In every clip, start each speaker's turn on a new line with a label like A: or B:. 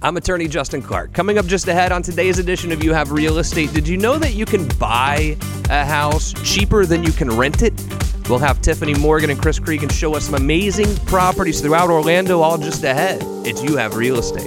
A: I'm attorney Justin Clark. Coming up just ahead on today's edition of You Have Real Estate, did you know that you can buy a house cheaper than you can rent it? We'll have Tiffany Morgan and Chris Cregan show us some amazing properties throughout Orlando all just ahead. It's You Have Real Estate.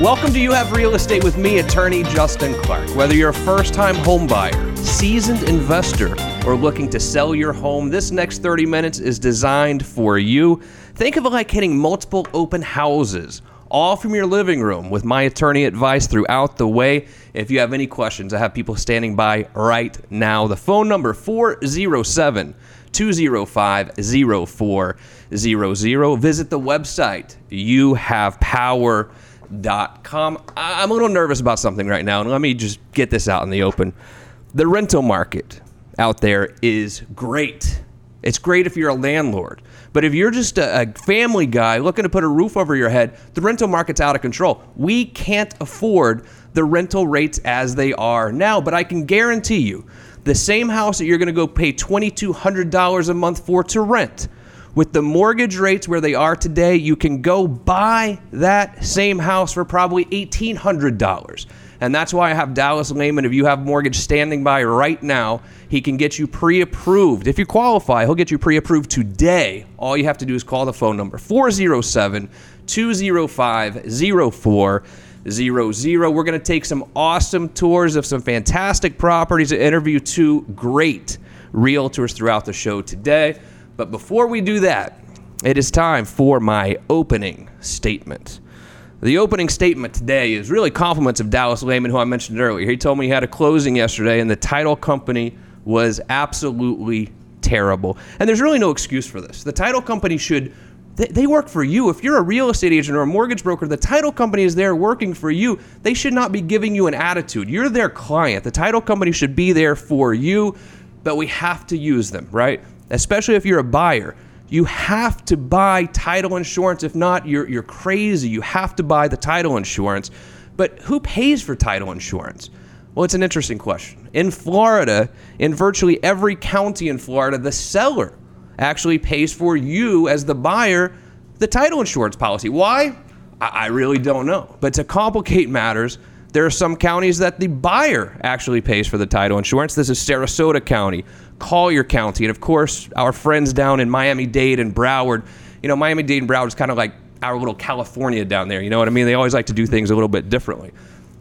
A: Welcome to You Have Real Estate with me, attorney Justin Clark. Whether you're a first time home buyer, seasoned investor, or looking to sell your home, this next 30 minutes is designed for you. Think of it like hitting multiple open houses, all from your living room, with my attorney advice throughout the way. If you have any questions, I have people standing by right now. The phone number 407 205 0400. Visit the website. You have power com. I'm a little nervous about something right now, and let me just get this out in the open. The rental market out there is great. It's great if you're a landlord. But if you're just a, a, family guy looking to put a roof over your head, the rental market's out of control. We can't afford the rental rates as they are now, but I can guarantee you the same house that you're going to go pay $2,200 a month for to rent with the mortgage rates where they are today, you can go buy that same house for probably $1,800. And that's why I have Dallas Lehman. If you have mortgage standing by right now, he can get you pre approved. If you qualify, he'll get you pre approved today. All you have to do is call the phone number 407 205 0400. We're going to take some awesome tours of some fantastic properties and interview two great realtors throughout the show today. But before we do that, it is time for my opening statement. The opening statement today is really compliments of Dallas Lehman, who I mentioned earlier. He told me he had a closing yesterday, and the title company was absolutely terrible. And there's really no excuse for this. The title company should they, work for you. If you're a real estate agent or a mortgage broker, the title company is there working for you. They should not be giving you an attitude. You're their client. The title company should be there for you, but we have to use them, right? especially if you're a buyer. You have to buy title insurance. If not, you're, you're crazy. You have to buy the title insurance. But who pays for title insurance? Well, it's an interesting question. In Florida, in virtually every county in Florida, the seller actually pays for you as the buyer the title insurance policy. Why? I really don't know. But to complicate matters, there are some counties that the buyer actually pays for the title insurance. This is Sarasota County, Collier County, and of course, our friends down in Miami Dade and Broward. You know, Miami Dade and Broward is kind of like our little California down there. You know what I mean? They always like to do things a little bit differently.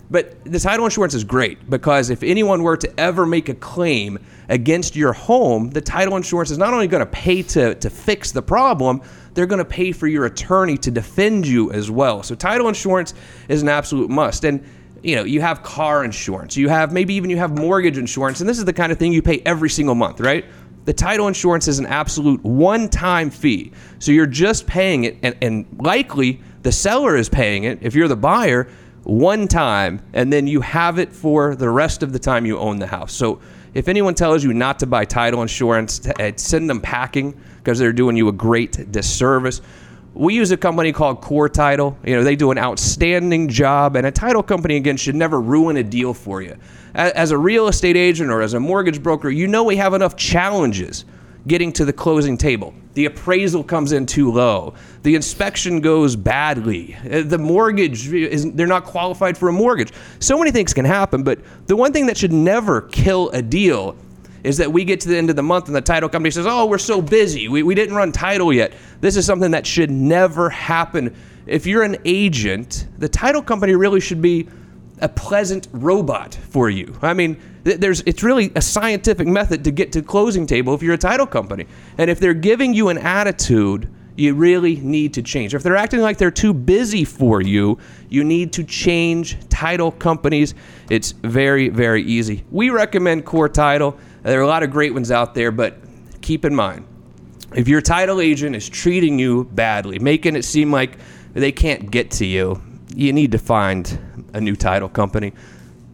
A: But the title insurance is great because if anyone were to ever make a claim against your home, the title insurance is not only going to pay to, to fix the problem, they're going to pay for your attorney to defend you as well. So title insurance is an absolute must. And you know, you have car insurance, you have maybe even you have mortgage insurance, and this is the kind of thing you pay every single month, right? The title insurance is an absolute one time fee. So you're just paying it, and, and likely the seller is paying it if you're the buyer one time, and then you have it for the rest of the time you own the house. So if anyone tells you not to buy title insurance, eh, send them packing because they're doing you a great disservice. We use a company called Core Title. You know, they do an outstanding job, and a title company again should never ruin a deal for you. As a real estate agent or as a mortgage broker, you know we have enough challenges getting to the closing table. The appraisal comes in too low. The inspection goes badly. Uh, the mortgage is they're not qualified for a mortgage. So many things can happen, but the one thing that should never kill a deal is that we get to the end of the month and the title company says, Oh, we're so busy. We, we didn't run title yet. This is something that should never happen. If you're an agent, the title company really should be a pleasant robot for you. I mean, there's it's really a scientific method to get to closing table if you're a title company. And if they're giving you an attitude, you really need to change. If they're acting like they're too busy for you, you need to change title companies. It's very, very easy. We recommend Core Title. There are a lot of great ones out there, but keep in mind if your title agent is treating you badly, making it seem like they can't get to you, you need to find a new title company.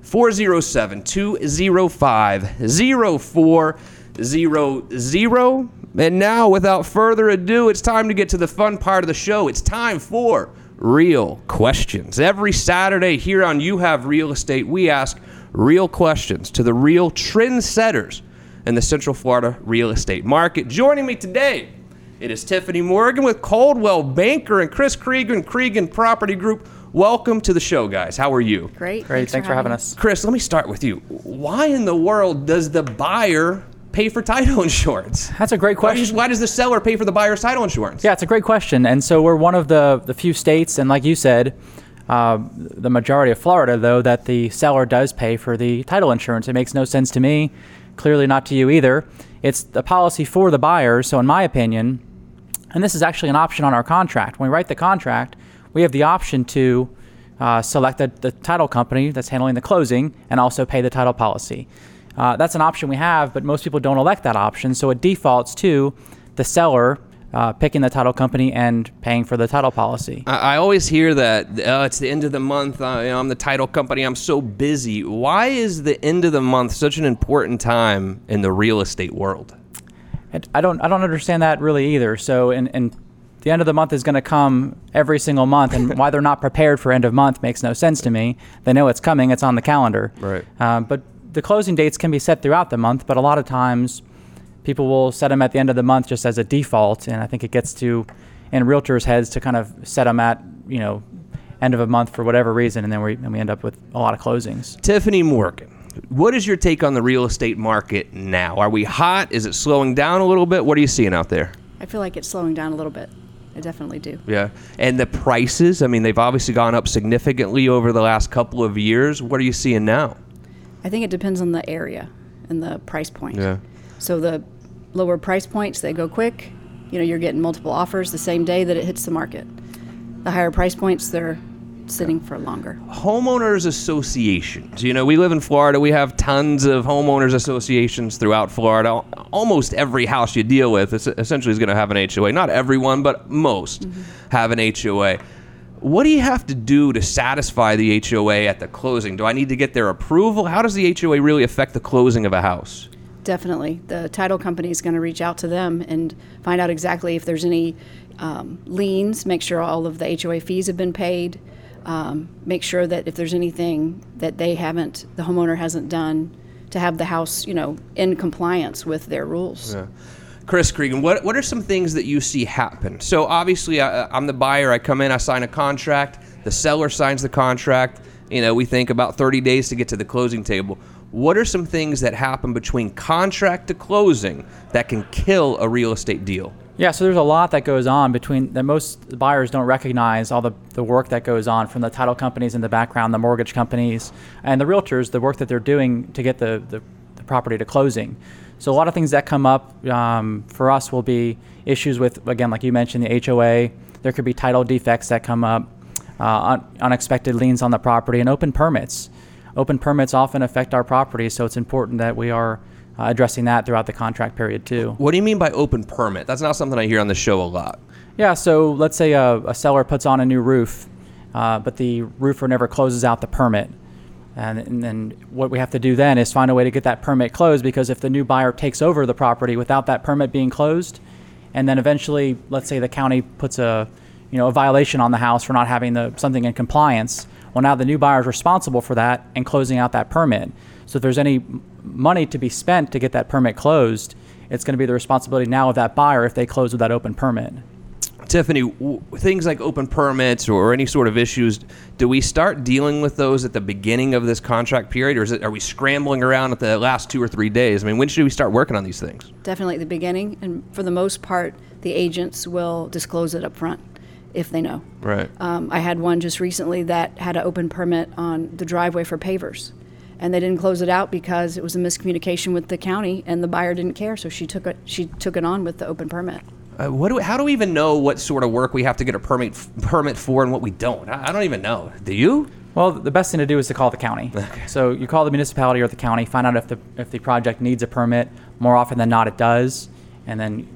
A: 407 205 0400. And now, without further ado, it's time to get to the fun part of the show. It's time for real questions. Every Saturday here on You Have Real Estate, we ask real questions to the real trendsetters in the Central Florida real estate market. Joining me today, it is Tiffany Morgan with Coldwell Banker and Chris Cregan, Cregan Property Group. Welcome to the show, guys. How are you?
B: Great.
C: Great. Thanks, for having us.
A: Chris, let me start with you. Why in the world does the buyer pay for title insurance?
C: That's a great
A: Why
C: question.
A: why does the seller pay for the buyer's title insurance?
C: Yeah, it's a great question. And so we're one of the, the few states, and like you said, uh, the majority of Florida, though, that the seller does pay for the title insurance. It makes no sense to me, clearly not to you either. It's the policy for the buyer. So, in my opinion, and this is actually an option on our contract. When we write the contract, we have the option to uh, select the, the title company that's handling the closing and also pay the title policy. Uh, that's an option we have, but most people don't elect that option, so it defaults to the seller uh, picking the title company and paying for the title policy.
A: I, I always hear that uh, it's the end of the month. Uh, you know, I'm the title company. I'm so busy. Why is the end of the month such an important time in the real estate world?
C: And I don't I don't understand that really either. So and and the end of the month is going to come every single month, and why they're not prepared for end of month makes no sense to me. They know it's coming; it's on the calendar.
A: Right.
C: Um, but the closing dates can be set throughout the month, but a lot of times people will set them at the end of the month just as a default, and I think it gets to in realtors' heads to kind of set them at you know end of a month for whatever reason, and then we and we end up with a lot of closings.
A: Tiffany Morgan, what is your take on the real estate market now? Are we hot? Is it slowing down a little bit? What are you seeing out there?
B: I feel like it's slowing down a little bit. I definitely do.
A: Yeah. And the prices, I mean, they've obviously gone up significantly over the last couple of years. What are you seeing now?
B: I think it depends on the area and the price point.
A: Yeah.
B: So the lower price points, they go quick. You know, you're getting multiple offers the same day that it hits the market. The higher price points, they're sitting for longer.
A: homeowners associations. You know, we live in Florida. We have tons of homeowners associations throughout Florida. Almost every house you deal with is essentially is going to have an HOA. Not everyone, but most mm-hmm. have an HOA. What do you have to do to satisfy the HOA at the closing? Do I need to get their approval? How does the HOA really affect the closing of a house?
B: Definitely. The title company is going to reach out to them and find out exactly if there's any um, liens, make sure all of the HOA fees have been paid, um, make sure that if there's anything that they haven't, the homeowner hasn't done to have the house, you know, in compliance with their rules. Yeah.
A: Chris Cregan, what, what are some things that you see happen? So obviously, I, I'm the buyer. I come in, I sign a contract. The seller signs the contract. You know, we think about 30 days to get to the closing table. What are some things that happen between contract to closing that can kill a real estate deal?
C: Yeah, so there's a lot that goes on between that most buyers don't recognize all the, the work that goes on from the title companies in the background, the mortgage companies, and the realtors, the work that they're doing to get the, the, the property to closing. So a lot of things that come up um, for us will be issues with, again, like you mentioned, the HOA. There could be title defects that come up, uh, un- unexpected liens on the property, and open permits. Open permits often affect our property, so it's important that we are uh, addressing that throughout the contract period too.
A: What do you mean by open permit? That's not something I hear on the show a lot.
C: Yeah, so let's say a, a seller puts on a new roof, uh, but the roofer never closes out the permit. And, and then what we have to do then is find a way to get that permit closed because if the new buyer takes over the property without that permit being closed, and then eventually, let's say the county puts a, you know, a violation on the house for not having the something in compliance. Well, now the new buyer is responsible for that and closing out that permit. So if there's any money to be spent to get that permit closed, it's going to be the responsibility now of that buyer if they close with that open permit.
A: Tiffany, w- things like open permits or any sort of issues, do we start dealing with those at the beginning of this contract period, or is it, are we scrambling around at the last two or three days? I mean, when should we start working on these things?
B: Definitely at the beginning, and for the most part, the agents will disclose it up front if they know.
A: Right.
B: Um, I had one just recently that had an open permit on the driveway for pavers. And they didn't close it out because it was a miscommunication with the county and the buyer didn't care, so she took it, she took it on with the open permit.
A: Uh, what do we, how do we even know what sort of work we have to get a permit permit for and what we don't? I, I don't even know. Do you?
C: Well, the best thing to do is to call the county. So you call the municipality or the county, find out if the if the project needs a permit. More often than not, it does. And then,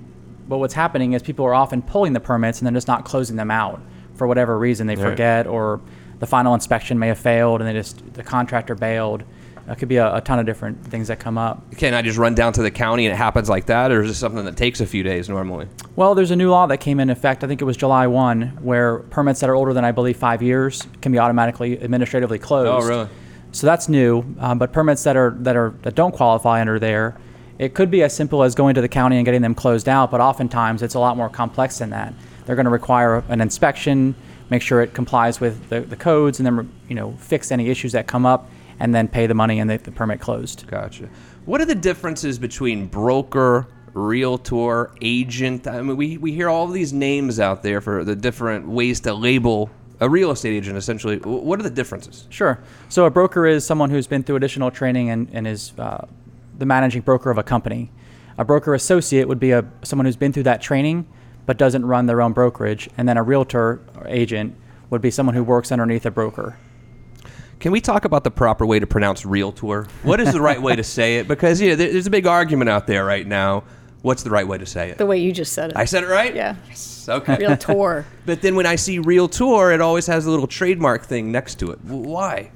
C: but what's happening is people are often pulling the permits and then just not closing them out for whatever reason. They
A: Right.
C: forget, or the final inspection may have failed, and they just the contractor bailed. It could be a, a ton of different things that come up.
A: Can I just run down to the county and it happens like that, or is this something that takes a few days normally?
C: Well, there's a new law that came in effect. I think it was July 1, where permits that are older than I believe five years can be automatically administratively closed.
A: Oh, really?
C: So that's new. Um, but permits that are that are that don't qualify under there, It could be as simple as going to the county and getting them closed out, but oftentimes it's a lot more complex than that. They're going to require an inspection, make sure it complies with the, the codes, and then you know fix any issues that come up, and then pay the money and the, the permit closed.
A: Gotcha. What are the differences between broker, realtor, agent? I mean, we, we hear all of these names out there for the different ways to label a real estate agent, essentially. What are the differences?
C: Sure. So a broker is someone who's been through additional training and, and is uh, the managing broker of a company. A broker associate would be a someone who's been through that training but doesn't run their own brokerage, and then a realtor or agent would be someone who works underneath a broker.
A: Can we talk about the proper way to pronounce realtor? What is the right way to say it? Because yeah, there- there's a big argument out there right now. What's the right way to say it?
B: The way you just said it.
A: I said it right?
B: Yeah.
A: Yes. Okay.
B: Realtor.
A: But then when I see realtor, it always has a little trademark thing next to it. Why?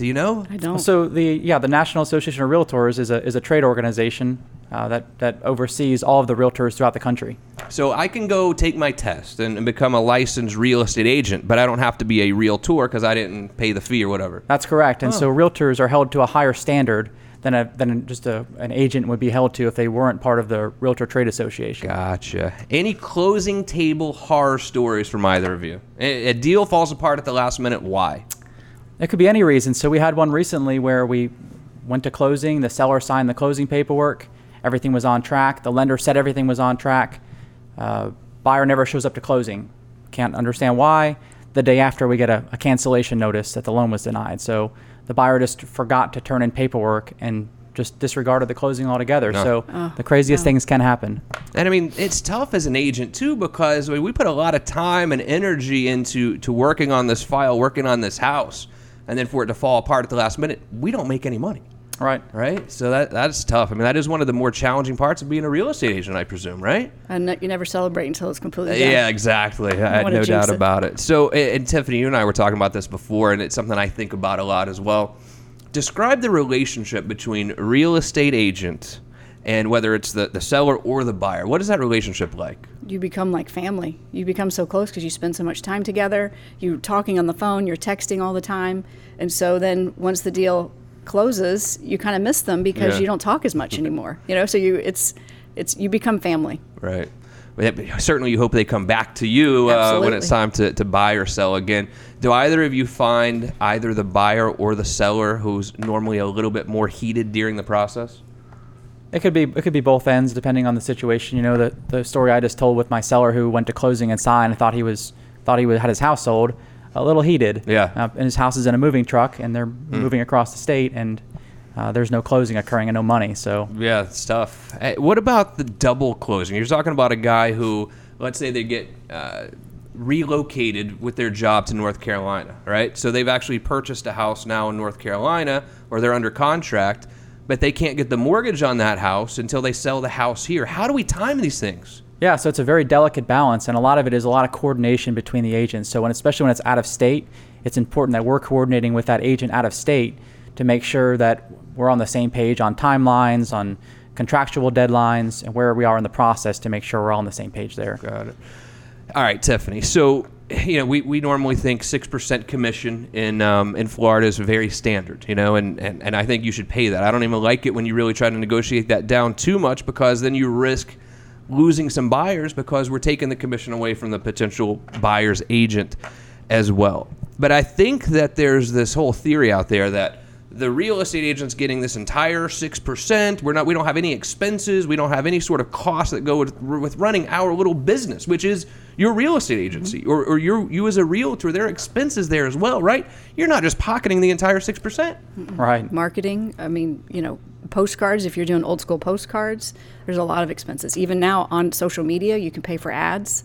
A: Do you know?
B: I don't.
C: So the yeah the National Association of Realtors is a is a trade organization uh, that that oversees all of the realtors throughout the country.
A: So I can go take my test and, and become a licensed real estate agent, but I don't have to be a realtor because I didn't pay the fee or whatever.
C: That's correct. And so realtors are held to a higher standard than a than just a, an agent would be held to if they weren't part of the Realtor Trade Association.
A: Gotcha. Any closing table horror stories from either of you? A, a deal falls apart at the last minute. Why?
C: It could be any reason. So we had one recently where we went to closing, the seller signed the closing paperwork, everything was on track, the lender said everything was on track. Uh, buyer never shows up to closing. Can't understand why. The day after, we get a, a cancellation notice that the loan was denied. So the buyer just forgot to turn in paperwork and just disregarded the closing altogether. So the craziest things can happen.
A: And I mean, it's tough as an agent too because I mean, we put a lot of time and energy into to working on this file, working on this house, and then for it to fall apart at the last minute, we don't make any money,
C: Right.
A: right? So that that's tough. I mean, that is one of the more challenging parts of being a real estate agent, I presume, right?
B: and you never celebrate until it's completely done.
A: Yeah, exactly. I had no doubt
B: it.
A: about it. So, and and Tiffany, you and I were talking about this before, and it's something I think about a lot as well. Describe the relationship between real estate agent and whether it's the, the seller or the buyer. What is that relationship like?
B: you become like family. You become so close because you spend so much time together. You're talking on the phone, you're texting all the time. And so then once the deal closes, you kind of miss them because
A: Yeah.
B: you don't talk as much anymore. You know, so you it's it's you become family.
A: Right. Well, yeah, but Certainly, you hope they come back to you uh, when it's time to, to buy or sell again. Do either of you find either the buyer or the seller who's normally a little bit more heated during the process?
C: It could be it could be both ends depending on the situation. You know, the the story I just told with my seller who went to closing and signed and thought he was thought he was, had his house sold, a little heated.
A: Yeah.
C: Uh, and his house is in a moving truck and they're moving across the state and uh, there's no closing occurring and no money. So
A: Yeah, it's tough. Hey, what about the double closing? You're talking about a guy who, let's say, they get uh, relocated with their job to North Carolina, right? So they've actually purchased a house now in North Carolina, or they're under contract, but they can't get the mortgage on that house until they sell the house here. How do we time these things?
C: Yeah, so it's a very delicate balance, and a lot of it is a lot of coordination between the agents. So, when, especially when it's out of state, it's important that we're coordinating with that agent out of state to make sure that we're on the same page on timelines, on contractual deadlines, and where we are in the process to make sure we're all on the same page there.
A: Got it. All right, Tiffany. So, you know, we, we normally think six percent commission in um, in Florida is very standard, you know, and, and, and I think you should pay that. I don't even like it when you really try to negotiate that down too much because then you risk losing some buyers because we're taking the commission away from the potential buyer's agent as well. But I think that there's this whole theory out there that the real estate agent's getting this entire six percent. We're not. We don't have any expenses. We don't have any sort of costs that go with, with running our little business, which is your real estate agency mm-hmm. or, or your you as a realtor. There are expenses there as well, right? You're not just pocketing the entire six percent.
C: Right.
B: Marketing, I mean, you know, postcards, if you're doing old school postcards, there's a lot of expenses. Even now on social media, you can pay for ads.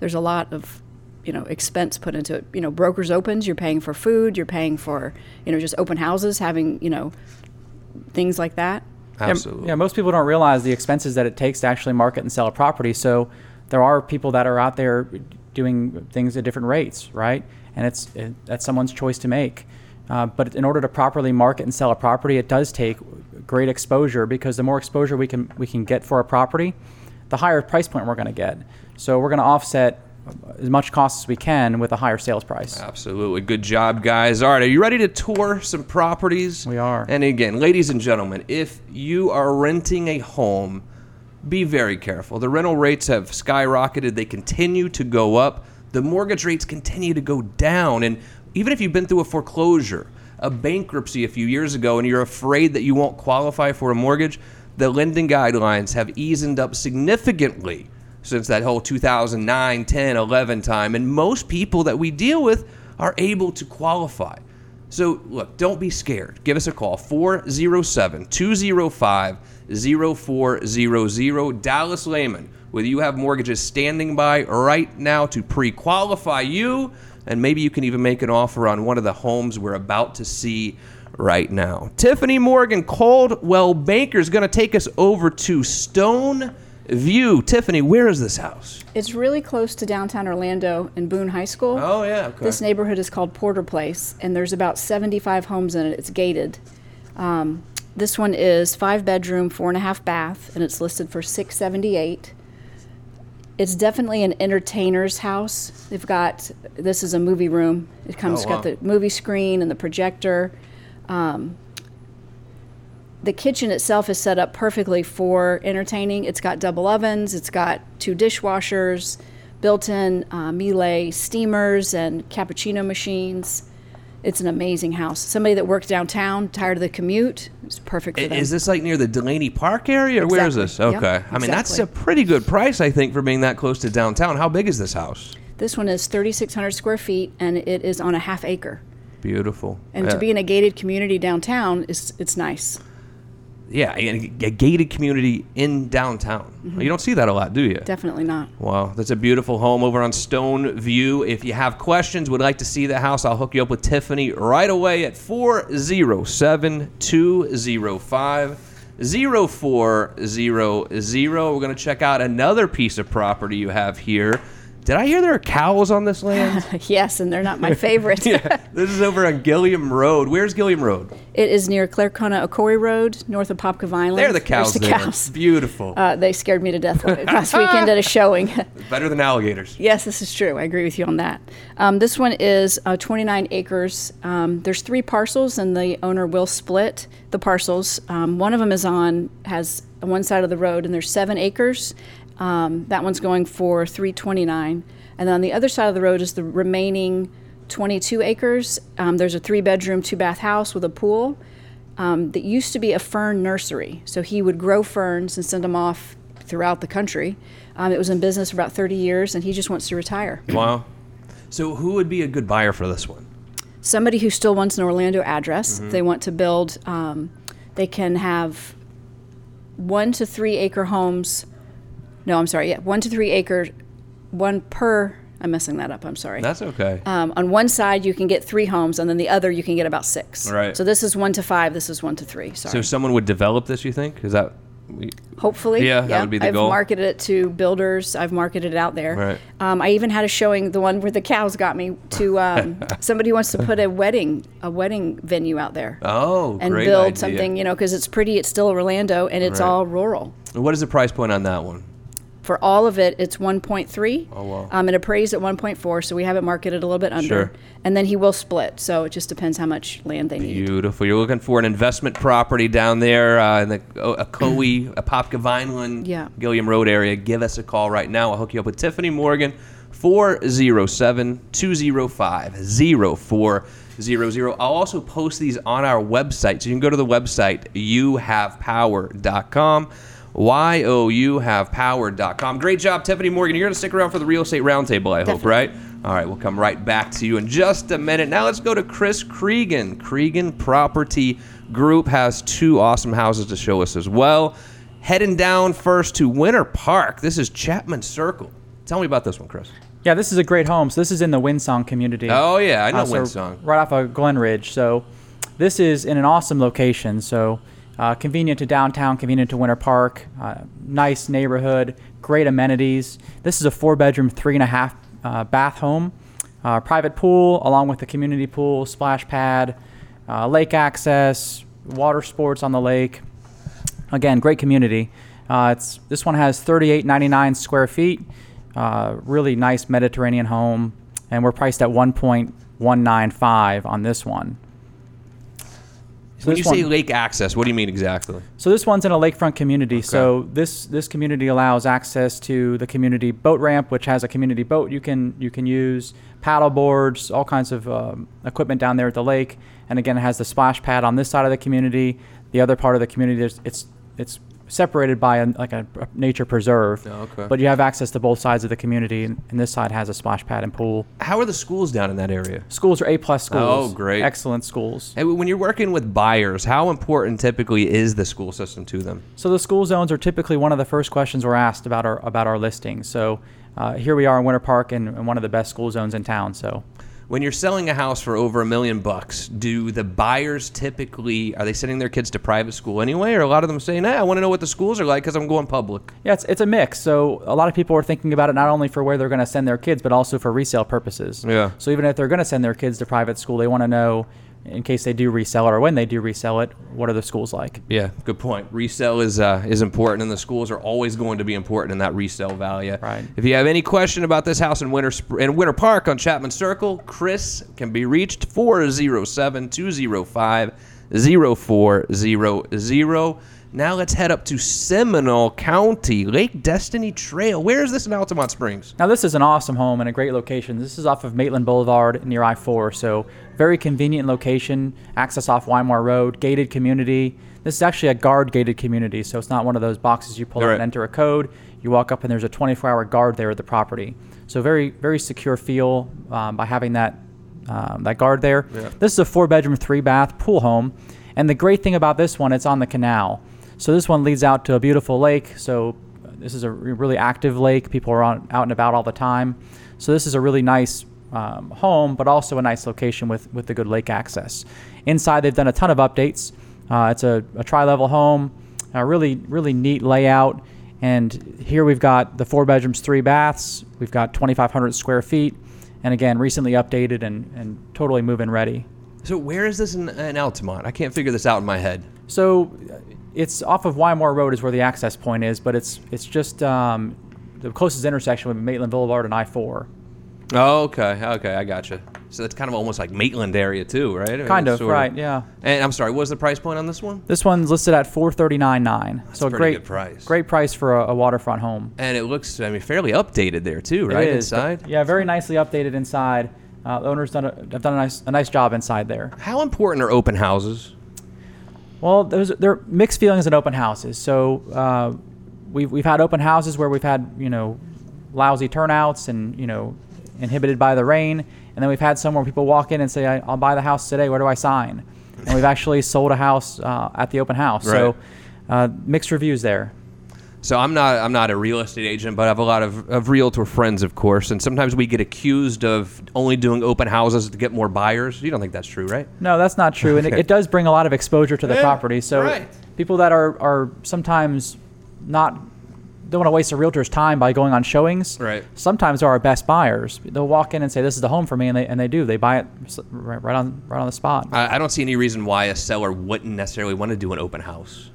B: There's a lot of you know expense put into it you know brokers opens you're paying for food you're paying for you know just open houses having you know things like that
C: Yeah,
A: Absolutely.
C: Yeah, most people don't realize the expenses that it takes to actually market and sell a property. So there are people that are out there doing things at different rates, right? And it's it, that's someone's choice to make. Uh, but in order to properly market and sell a property, it does take great exposure because the more exposure we can we can get for a property, the higher price point we're going to get. So we're going to offset as much cost as we can with a higher sales price.
A: Absolutely. Good job, guys. All right, are you ready to tour some properties?
C: We are.
A: And again, ladies and gentlemen, if you are renting a home, be very careful. The rental rates have skyrocketed, they continue to go up. The mortgage rates continue to go down. And even if you've been through a foreclosure, a bankruptcy a few years ago, and you're afraid that you won't qualify for a mortgage, the lending guidelines have eased up significantly since that whole 2009, 10, 11 time. And most people that we deal with are able to qualify. So, look, don't be scared. Give us a call 407 205 0400. Dallas Lehman, whether you have mortgages standing by right now to pre qualify you, and maybe you can even make an offer on one of the homes we're about to see right now. Tiffany Morgan, Coldwell Banker, is going to take us over to Stone View. Tiffany, where is this house?
B: It's really close to downtown Orlando and Boone High School.
A: Oh, yeah. Okay.
B: This neighborhood is called Porter Place, and there's about 75 homes in it. It's gated. Um, this one is five bedroom, four and a half bath, and it's listed for 678. It's definitely an entertainer's house. They've got this is a movie room. It comes
A: Oh, wow.
B: got the movie screen and the projector. Um, the kitchen itself is set up perfectly for entertaining. It's got double ovens. It's got two dishwashers, built-in uh, Miele steamers and cappuccino machines. It's an amazing house. Somebody that works downtown, tired of the commute, it's perfect for them.
A: Is this like near the Delaney Park area, or where is this? Okay.
B: Yep,
A: I mean, that's a pretty good price, I think, for being that close to downtown. How big is this house?
B: This one is 3,600 square feet, and it is on a half acre.
A: Beautiful.
B: And
A: yeah.
B: to be in a gated community downtown is it's nice.
A: Yeah, a, a gated community in downtown.
B: Mm-hmm.
A: You don't see that a lot, do you?
B: Definitely not.
A: Wow, that's a beautiful home over on Stone View. If you have questions, would like to see the house, I'll hook you up with Tiffany right away at 407 205 0400. We're going to check out another piece of property you have here. Did I hear there are cows on this land?
B: yes, and they're not my favorite.
A: this is over on Gilliam Road. Where's Gilliam Road?
B: It is near Clarcona Ocoee Road, north of Apopka Vineland.
A: There are the cows
B: There's the
A: there.
B: cows.
A: Beautiful.
B: Uh, they scared me to death last weekend at a showing.
A: Better than alligators.
B: yes, this is true. I agree with you on that. Um, this one is uh, 29 acres. Um, there's three parcels, and the owner will split the parcels. Um, one of them is on has one side of the road, and there's seven acres. Um, that one's going for 329, and then on the other side of the road is the remaining 22 acres. Um, there's a three-bedroom, two-bath house with a pool. Um, that used to be a fern nursery. So he would grow ferns and send them off throughout the country. Um, it was in business for about 30 years, and he just wants to retire.
A: Wow. So, who would be a good buyer for this one?
B: Somebody who still wants an Orlando address,
A: Mm-hmm.
B: they want to build, um, they can have one to three acre homes. No, I'm sorry, yeah, one to three acres, one per. I'm messing that up. I'm sorry.
A: That's okay.
B: Um, on one side, you can get three homes, and then the other, you can get about six.
A: Right.
B: So this is one to five. This is one to three. Sorry.
A: So someone would develop this, you think? Is that we-
B: Hopefully,
A: Yeah, that would be the
B: I've
A: goal.
B: marketed it to builders. I've marketed it out there.
A: Right.
B: Um, I even had a showing, the one where the cows got me, to um, somebody wants to put a wedding, a wedding venue out there,
A: Oh,
B: and build
A: idea.
B: something, you know, because it's pretty. It's still Orlando, and it's
A: Right.
B: all rural.
A: What is the price point on that one?
B: For all of it, it's 1.3.
A: Oh, wow.
B: Um, and appraised at 1.4, so we have it marketed a little bit under.
A: Sure.
B: And then he will split, so it just depends how much land they need.
A: Beautiful. You're looking for an investment property down there uh, in the uh, Ocoee, Apopka Vineland,
B: Yeah.
A: Gilliam Road area. Give us a call right now. I'll hook you up with Tiffany Morgan, 407 205 0400. I'll also post these on our website. So you can go to the website, youhavepower.com. Y-O-U-have-power.com. Great job, Tiffany Morgan. You're going to stick around for the real estate roundtable, I hope, right? All right, we'll come right back to you in just a minute. Now let's go to Chris Cregan. Cregan Property Group has two awesome houses to show us as well. Heading down first to Winter Park. This is Chapman Circle. Tell me about this one, Chris.
C: Yeah, this is a great home. So this is in the Windsong community.
A: Oh, yeah, I know
C: Uh, so
A: Windsong.
C: Right off of Glen Ridge. So this is in an awesome location. So uh, convenient to downtown, convenient to Winter Park. Uh, nice neighborhood, great amenities. This is a four-bedroom, three and a half uh, bath home. Uh, private pool along with the community pool, splash pad, uh, lake access, water sports on the lake. Again, great community. Uh, it's this one has 3899 square feet. really nice Mediterranean home, and we're priced at 1.195 on this one.
A: So when you
C: this
A: say lake access, what do you mean exactly?
C: So this one's in a lakefront community. So this this community allows access to the community boat ramp, which has a community boat you can you can use, paddle boards, all kinds of um, equipment down there at the lake. And again, it has the splash pad on this side of the community. The other part of the community, there's, it's it's separated by a, like a, a nature preserve.
A: Oh, okay.
C: But you have access to both sides of the community, and, and this side has a splash pad and pool.
A: How are the schools down in that area?
C: Schools are A plus schools.
A: Oh, great.
C: Excellent schools.
A: Hey, when you're working with buyers, how important typically is the school system to them?
C: So the school zones are typically one of the first questions we're asked about our about our listings. So uh, here we are in Winter Park in one of the best school zones in town. So
A: When you're selling a house for over a million bucks, do the buyers typically are they sending their kids to private school anyway, or a lot of them saying, "Hey, I want to know what the schools are like because I'm going public"?
C: yeah, it's it's a mix. So a lot of people are thinking about it not only for where they're going to send their kids, but also for resale purposes.
A: Yeah.
C: So even if they're going to send their kids to private school, they want to know, in case they do resell it or when they do resell it, what are the schools like?
A: Yeah, good point. Resale is uh, is important, and the schools are always going to be important in that resale value.
C: Right.
A: If you have any question about this house in Winter in Winter Park on Chapman Circle, Chris can be reached 407-205-0400. Now let's head up to Seminole County, Lake Destiny Trail. Where is this in Altamonte Springs?
C: Now, this is an awesome home and a great location. This is off of Maitland Boulevard near I 4, so very convenient location, access off Wymore Road, gated community. This is actually a guard gated community, so it's not one of those boxes you pull out
A: Right.
C: and enter a code. You walk up and there's a 24 hour guard there at the property. So, very, very secure feel um, by having that, um, that guard there. This is a four bedroom, three bath pool home. And the great thing about this one, it's on the canal. So, this one leads out to a beautiful lake. So, this is a really active lake. People are on, out and about all the time. So this is a really nice um, home, but also a nice location with, with the good lake access. Inside, they've done a ton of updates. Uh, it's a, a tri-level home, a really really neat layout. And here we've got the four bedrooms, three baths. We've got 2,500 square feet, and again recently updated and, and totally move-in ready.
A: So where is this in, in Altamonte? I can't figure this out in my head.
C: So it's off of Wymore Road is where the access point is, but it's it's just um, the closest intersection with Maitland Boulevard and I-4.
A: Oh, okay, okay, I gotcha. So it's kind of almost like Maitland area too, right? I
C: Kind of,
A: sort
C: right? Yeah.
A: And I'm sorry, what was the price point on this one?
C: This one's listed at four thirty nine nine. So
A: a pretty
C: great
A: good price.
C: Great price for a, a waterfront home.
A: And it looks, I mean, fairly updated there too, right?
C: It is, but-
A: Inside.
C: Yeah, very nicely updated inside. Uh, the owners done a, have done a nice a nice job inside there.
A: How important are open houses?
C: Well, there's there are mixed feelings at open houses. So uh, we've we've had open houses where we've had you know lousy turnouts and you know inhibited by the rain, and then we've had some where people walk in and say, I, "I'll buy the house today. Where do I sign?" And we've actually sold a house uh, at the open house. So uh, mixed reviews there.
A: So I'm not I'm not a real estate agent, but I have a lot of, of realtor friends, of course, and sometimes we get accused of only doing open houses to get more buyers. You don't think that's true, right?
C: No, that's not true, and it, it does bring a lot of exposure to the
A: Yeah,
C: property. So
A: right.
C: people that are are sometimes not don't want to waste a realtor's time by going on showings.
A: Right.
C: Sometimes are our best buyers. They'll walk in and say, "This is the home for me," and they and they do. They buy it right, right on right on the spot.
A: I, I don't see any reason why a seller wouldn't necessarily want to do an open house.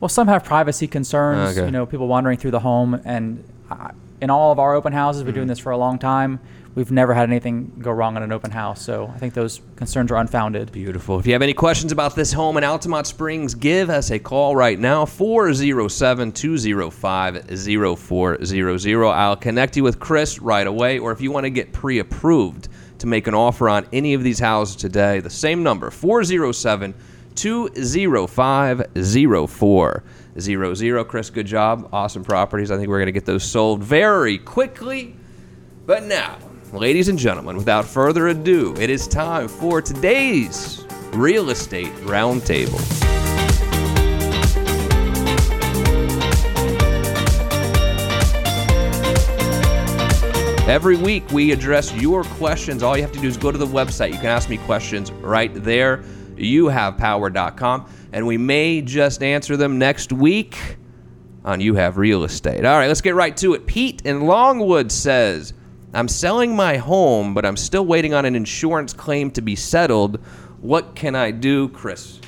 C: Well, some have privacy concerns.
A: Ah, okay.
C: You know, people wandering through the home, and I, in all of our open houses, we've been doing mm. this for a long time. We've never had anything go wrong in an open house, so I think those concerns are unfounded.
A: Beautiful. If you have any questions about this home in Altamonte Springs, give us a call right now 407 205 0400. I'll connect you with Chris right away, or if you want to get pre approved to make an offer on any of these houses today, the same number 407 205 0400. Chris, good job. Awesome properties. I think we're going to get those sold very quickly. But now, ladies and gentlemen, without further ado, it is time for today's Real Estate Roundtable. Every week, we address your questions. All you have to do is go to the website. You can ask me questions right there, youhavepower.com, and we may just answer them next week on You Have Real Estate. All right, let's get right to it. Pete in Longwood says, I'm selling my home, but I'm still waiting on an insurance claim to be settled. What can I do, Chris?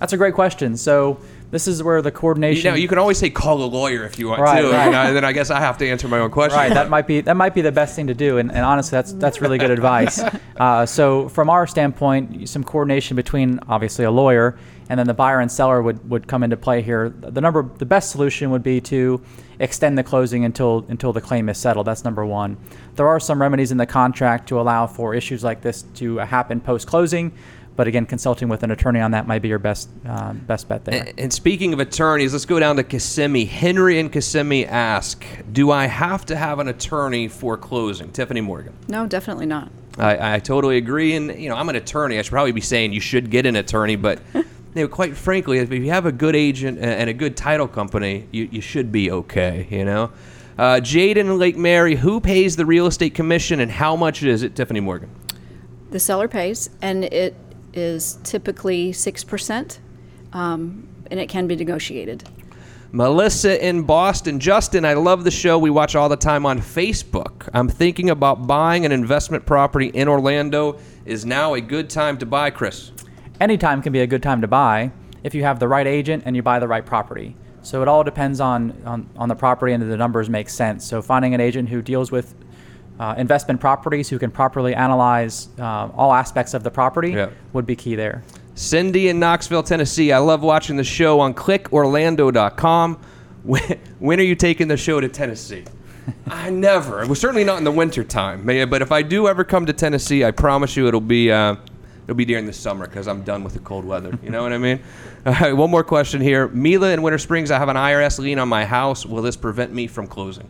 C: That's a great question. So this is where the coordination.
A: You know, you can always say call a lawyer if you want
C: Right,
A: to,
C: right.
A: and, I- then I guess I have to answer my own question.
C: Right, that might be that might be the best thing to do, and, and honestly, that's that's really good advice. Uh, so, from our standpoint, some coordination between obviously a lawyer and then the buyer and seller would, would come into play here. The number, the best solution would be to extend the closing until until the claim is settled. That's number one. There are some remedies in the contract to allow for issues like this to happen post closing. But again, consulting with an attorney on that might be your best uh, best bet there.
A: And, and speaking of attorneys, let's go down to Kissimmee. Henry and Kissimmee ask, "Do I have to have an attorney for closing?" Tiffany Morgan.
B: No, definitely not.
A: I, I totally agree, and you know I'm an attorney. I should probably be saying you should get an attorney, but you know, quite frankly, if you have a good agent and and a good title company, you, you should be okay. You know, uh, Jaden and Lake Mary, who pays the real estate commission and how much is it? Tiffany Morgan.
B: The seller pays, and it is typically 6%, um, and it can be negotiated.
A: Melissa in Boston. Justin, I love the show. We watch all the time on Facebook. I'm thinking about buying an investment property in Orlando. Is now a good time to buy, Chris?
C: anytime can be a good time to buy if you have the right agent and you buy the right property. So it all depends on, on, on the property and the numbers make sense. So finding an agent who deals with uh, investment properties, who can properly analyze uh, all aspects of the property,
A: Yeah.
C: would be key there.
A: Cindy in Knoxville, Tennessee. I love watching the show on clickorlando.com. When, when are you taking the show to Tennessee? I never. It was certainly not in the wintertime. But if I do ever come to Tennessee, I promise you it'll be uh, it'll be during the summer because I'm done with the cold weather. You know what I mean? All right, one more question here. Mila in Winter Springs, I have an IRS lien on my house. Will this prevent me from closing?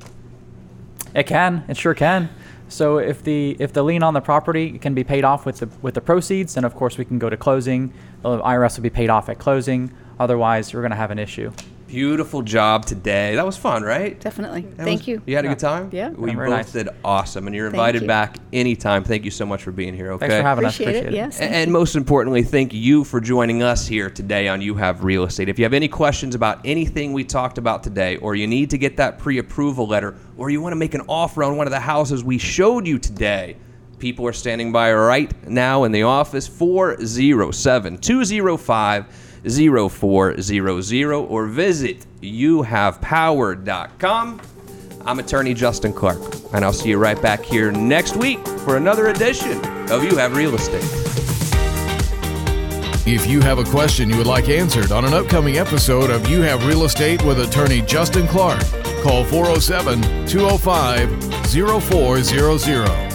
C: It can. It sure can. So if the if the lien on the property can be paid off with the with the proceeds, then of course we can go to closing. The IRS will be paid off at closing. Otherwise, we're going to have an issue.
A: Beautiful job today. That was fun, right?
B: Definitely.
A: That
B: Thank
A: was-
B: you.
A: You had a good time?
B: Yeah.
A: We
C: Yeah, very
A: both
C: nice.
A: did awesome, and you're invited
B: you.
A: back anytime. Thank you so much for being here. Okay.
C: Thanks for having us.
B: Appreciate it.
C: It.
B: Yes.
A: A- And most importantly, thank you for joining us here today on You Have Real Estate. If you have any questions about anything we talked about today, or you need to get that pre approval letter, or you want to make an offer on one of the houses we showed you today, people are standing by right now in the office 407 205 0400 or visit youhavepower.com. I'm attorney Justin Clark, and I'll see you right back here next week for another edition of You Have Real Estate.
D: If you have a question you would like answered on an upcoming episode of You Have Real Estate with attorney Justin Clark, call 407 205 0400.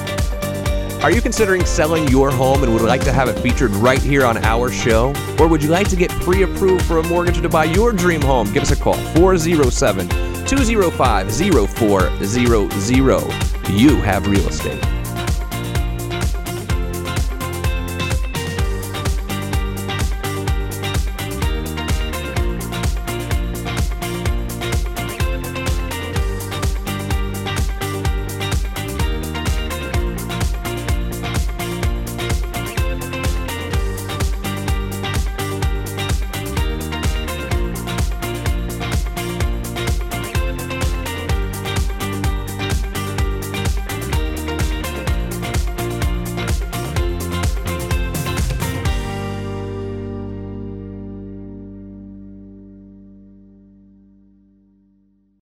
A: Are you considering selling your home and would like to have it featured right here on our show? Or would you like to get pre approved for a mortgage to buy your dream home? Give us a call 407 205 0400. You have real estate.